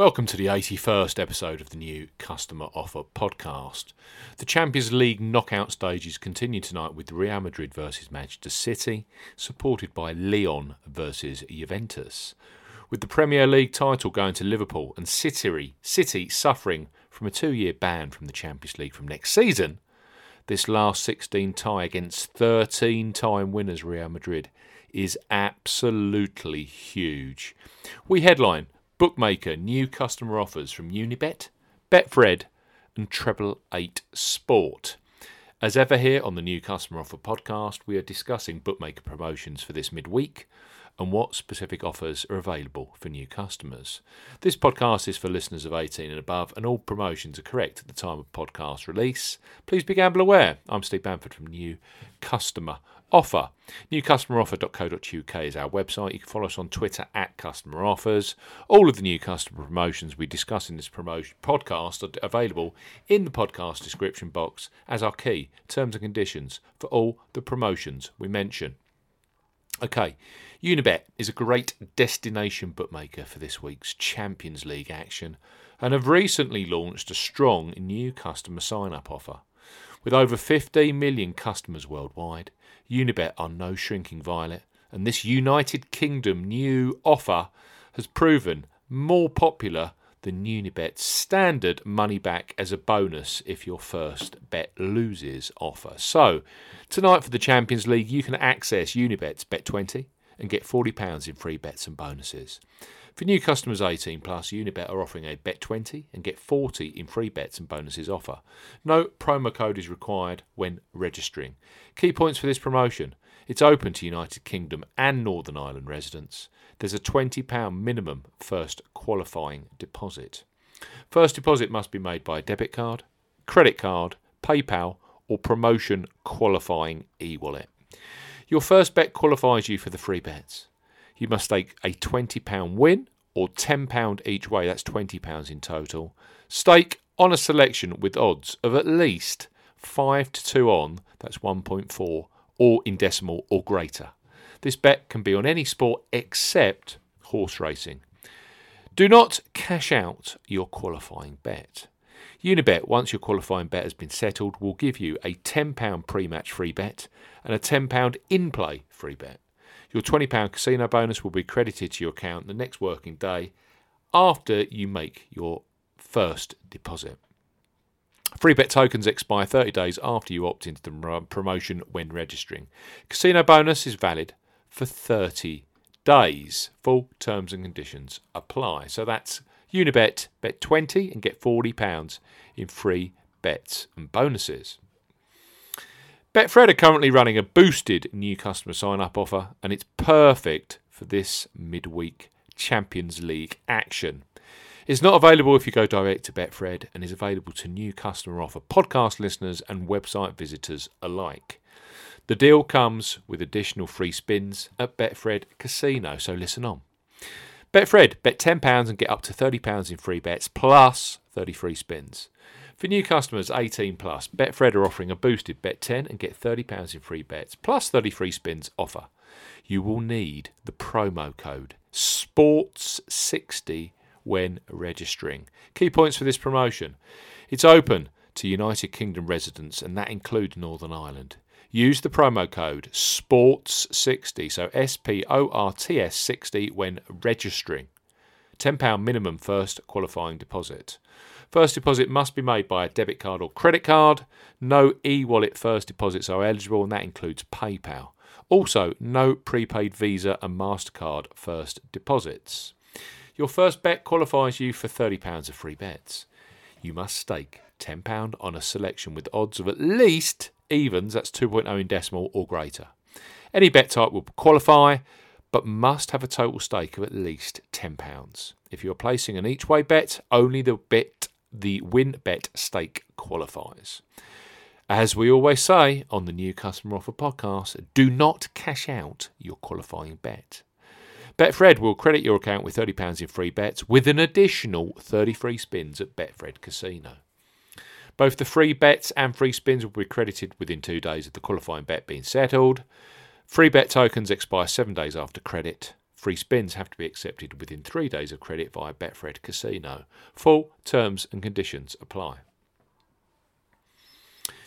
Welcome to the 81st episode of the new Customer Offer podcast. The Champions League knockout stages continue tonight with Real Madrid versus Manchester City, supported by Lyon versus Juventus. With the Premier League title going to Liverpool and City, City suffering from a two year ban from the Champions League from next season, this last 16 tie against 13 time winners Real Madrid is absolutely huge. We headline Bookmaker new customer offers from Unibet, Betfred, and Treble 8 Sport. As ever, here on the New Customer Offer podcast, we are discussing bookmaker promotions for this midweek and what specific offers are available for new customers. This podcast is for listeners of 18 and above, and all promotions are correct at the time of podcast release. Please be gamble aware. I'm Steve Bamford from New Customer Offer. NewCustomeroffer.co.uk is our website. You can follow us on Twitter at Customer Offers. All of the new customer promotions we discuss in this promotion podcast are available in the podcast description box as our key terms and conditions for all the promotions we mention. Okay, Unibet is a great destination bookmaker for this week's Champions League action and have recently launched a strong new customer sign up offer. With over 15 million customers worldwide, Unibet are no shrinking violet, and this United Kingdom new offer has proven more popular than Unibet's standard money back as a bonus if your first bet loses offer. So, tonight for the Champions League, you can access Unibet's Bet20 and get £40 in free bets and bonuses. For new customers 18 plus, Unibet are offering a Bet20 and get 40 in free bets and bonuses offer. No promo code is required when registering. Key points for this promotion it's open to United Kingdom and Northern Ireland residents. There's a £20 minimum first qualifying deposit. First deposit must be made by a debit card, credit card, PayPal, or promotion qualifying e wallet. Your first bet qualifies you for the free bets. You must stake a £20 win or £10 each way, that's £20 in total. Stake on a selection with odds of at least 5 to 2 on, that's 1.4 or in decimal or greater. This bet can be on any sport except horse racing. Do not cash out your qualifying bet. Unibet, once your qualifying bet has been settled, will give you a £10 pre match free bet and a £10 in play free bet. Your £20 casino bonus will be credited to your account the next working day after you make your first deposit. Free bet tokens expire 30 days after you opt into the promotion when registering. Casino bonus is valid for 30 days. Full terms and conditions apply. So that's Unibet, bet 20 and get £40 in free bets and bonuses. Betfred are currently running a boosted new customer sign up offer, and it's perfect for this midweek Champions League action. It's not available if you go direct to Betfred and is available to new customer offer podcast listeners and website visitors alike. The deal comes with additional free spins at Betfred Casino, so listen on. Betfred, bet £10 and get up to £30 in free bets plus 30 free spins. For new customers 18 plus, Betfred are offering a boosted bet 10 and get £30 in free bets plus 30 free spins offer. You will need the promo code SPORTS60 when registering. Key points for this promotion it's open to United Kingdom residents, and that includes Northern Ireland. Use the promo code SPORTS60, so S P O R T S 60 when registering. £10 minimum first qualifying deposit. First deposit must be made by a debit card or credit card. No e wallet first deposits are eligible, and that includes PayPal. Also, no prepaid Visa and MasterCard first deposits. Your first bet qualifies you for £30 of free bets. You must stake £10 on a selection with odds of at least evens, that's 2.0 in decimal or greater. Any bet type will qualify, but must have a total stake of at least £10. If you are placing an each way bet, only the bet the win bet stake qualifies. As we always say on the new customer offer podcast, do not cash out your qualifying bet. Betfred will credit your account with £30 in free bets with an additional 30 free spins at Betfred Casino. Both the free bets and free spins will be credited within two days of the qualifying bet being settled. Free bet tokens expire seven days after credit. Free spins have to be accepted within three days of credit via Betfred Casino. Full terms and conditions apply.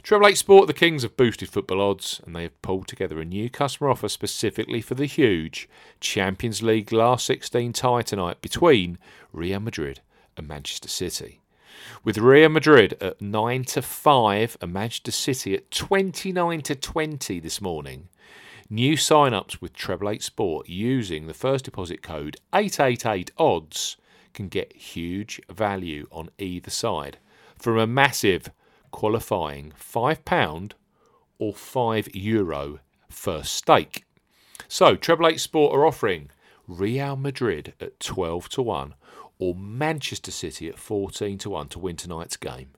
Treble Eight Sport, the kings have boosted football odds, and they have pulled together a new customer offer specifically for the huge Champions League last 16 tie tonight between Real Madrid and Manchester City. With Real Madrid at 9 to 5 and Manchester City at 29 to 20 this morning, new sign-ups with Treble Eight Sport using the first deposit code 888 odds can get huge value on either side from a massive qualifying £5 or €5 Euro first stake. So, Treble Eight Sport are offering Real Madrid at 12 to 1 or Manchester City at 14 to 1 to win tonight's game.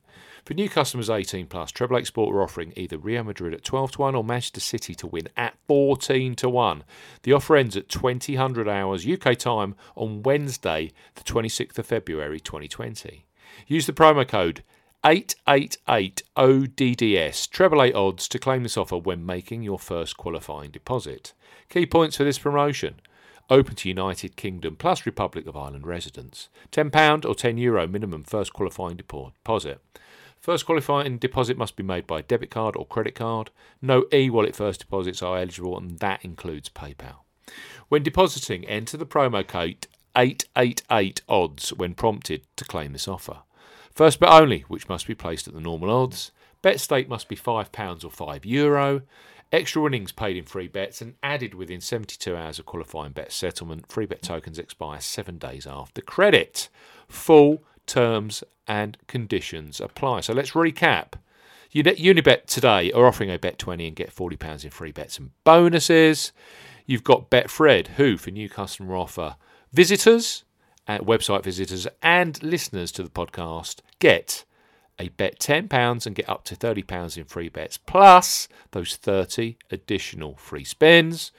For new customers 18 plus, Treble Eight Sport are offering either Real Madrid at 12 to 1 or Manchester City to win at 14 to 1. The offer ends at 2000 hours UK time on Wednesday, the 26th of February 2020. Use the promo code 888ODDS, treble eight odds to claim this offer when making your first qualifying deposit. Key points for this promotion. Open to United Kingdom plus Republic of Ireland residents. £10 or €10 Euro minimum first qualifying deposit. First qualifying deposit must be made by debit card or credit card. No e wallet first deposits are eligible, and that includes PayPal. When depositing, enter the promo code 888 odds when prompted to claim this offer. First bet only, which must be placed at the normal odds. Bet stake must be £5 or €5. Euro. Extra winnings paid in free bets and added within 72 hours of qualifying bet settlement. Free bet tokens expire seven days after credit. Full terms and conditions apply. So let's recap. Unibet today are offering a bet 20 and get £40 in free bets and bonuses. You've got Betfred, who, for new customer offer, visitors website visitors and listeners to the podcast get a bet £10 and get up to £30 in free bets, plus those 30 additional free spins.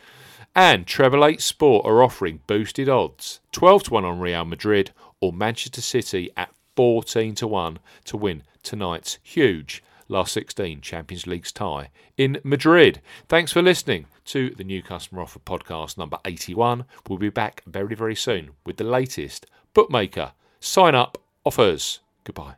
And Treble 8 Sport are offering boosted odds 12 to 1 on Real Madrid or Manchester City at 14 to 1 to win tonight's huge last 16 Champions League's tie in Madrid. Thanks for listening to the New Customer Offer podcast number 81. We'll be back very, very soon with the latest bookmaker sign up offers. Goodbye.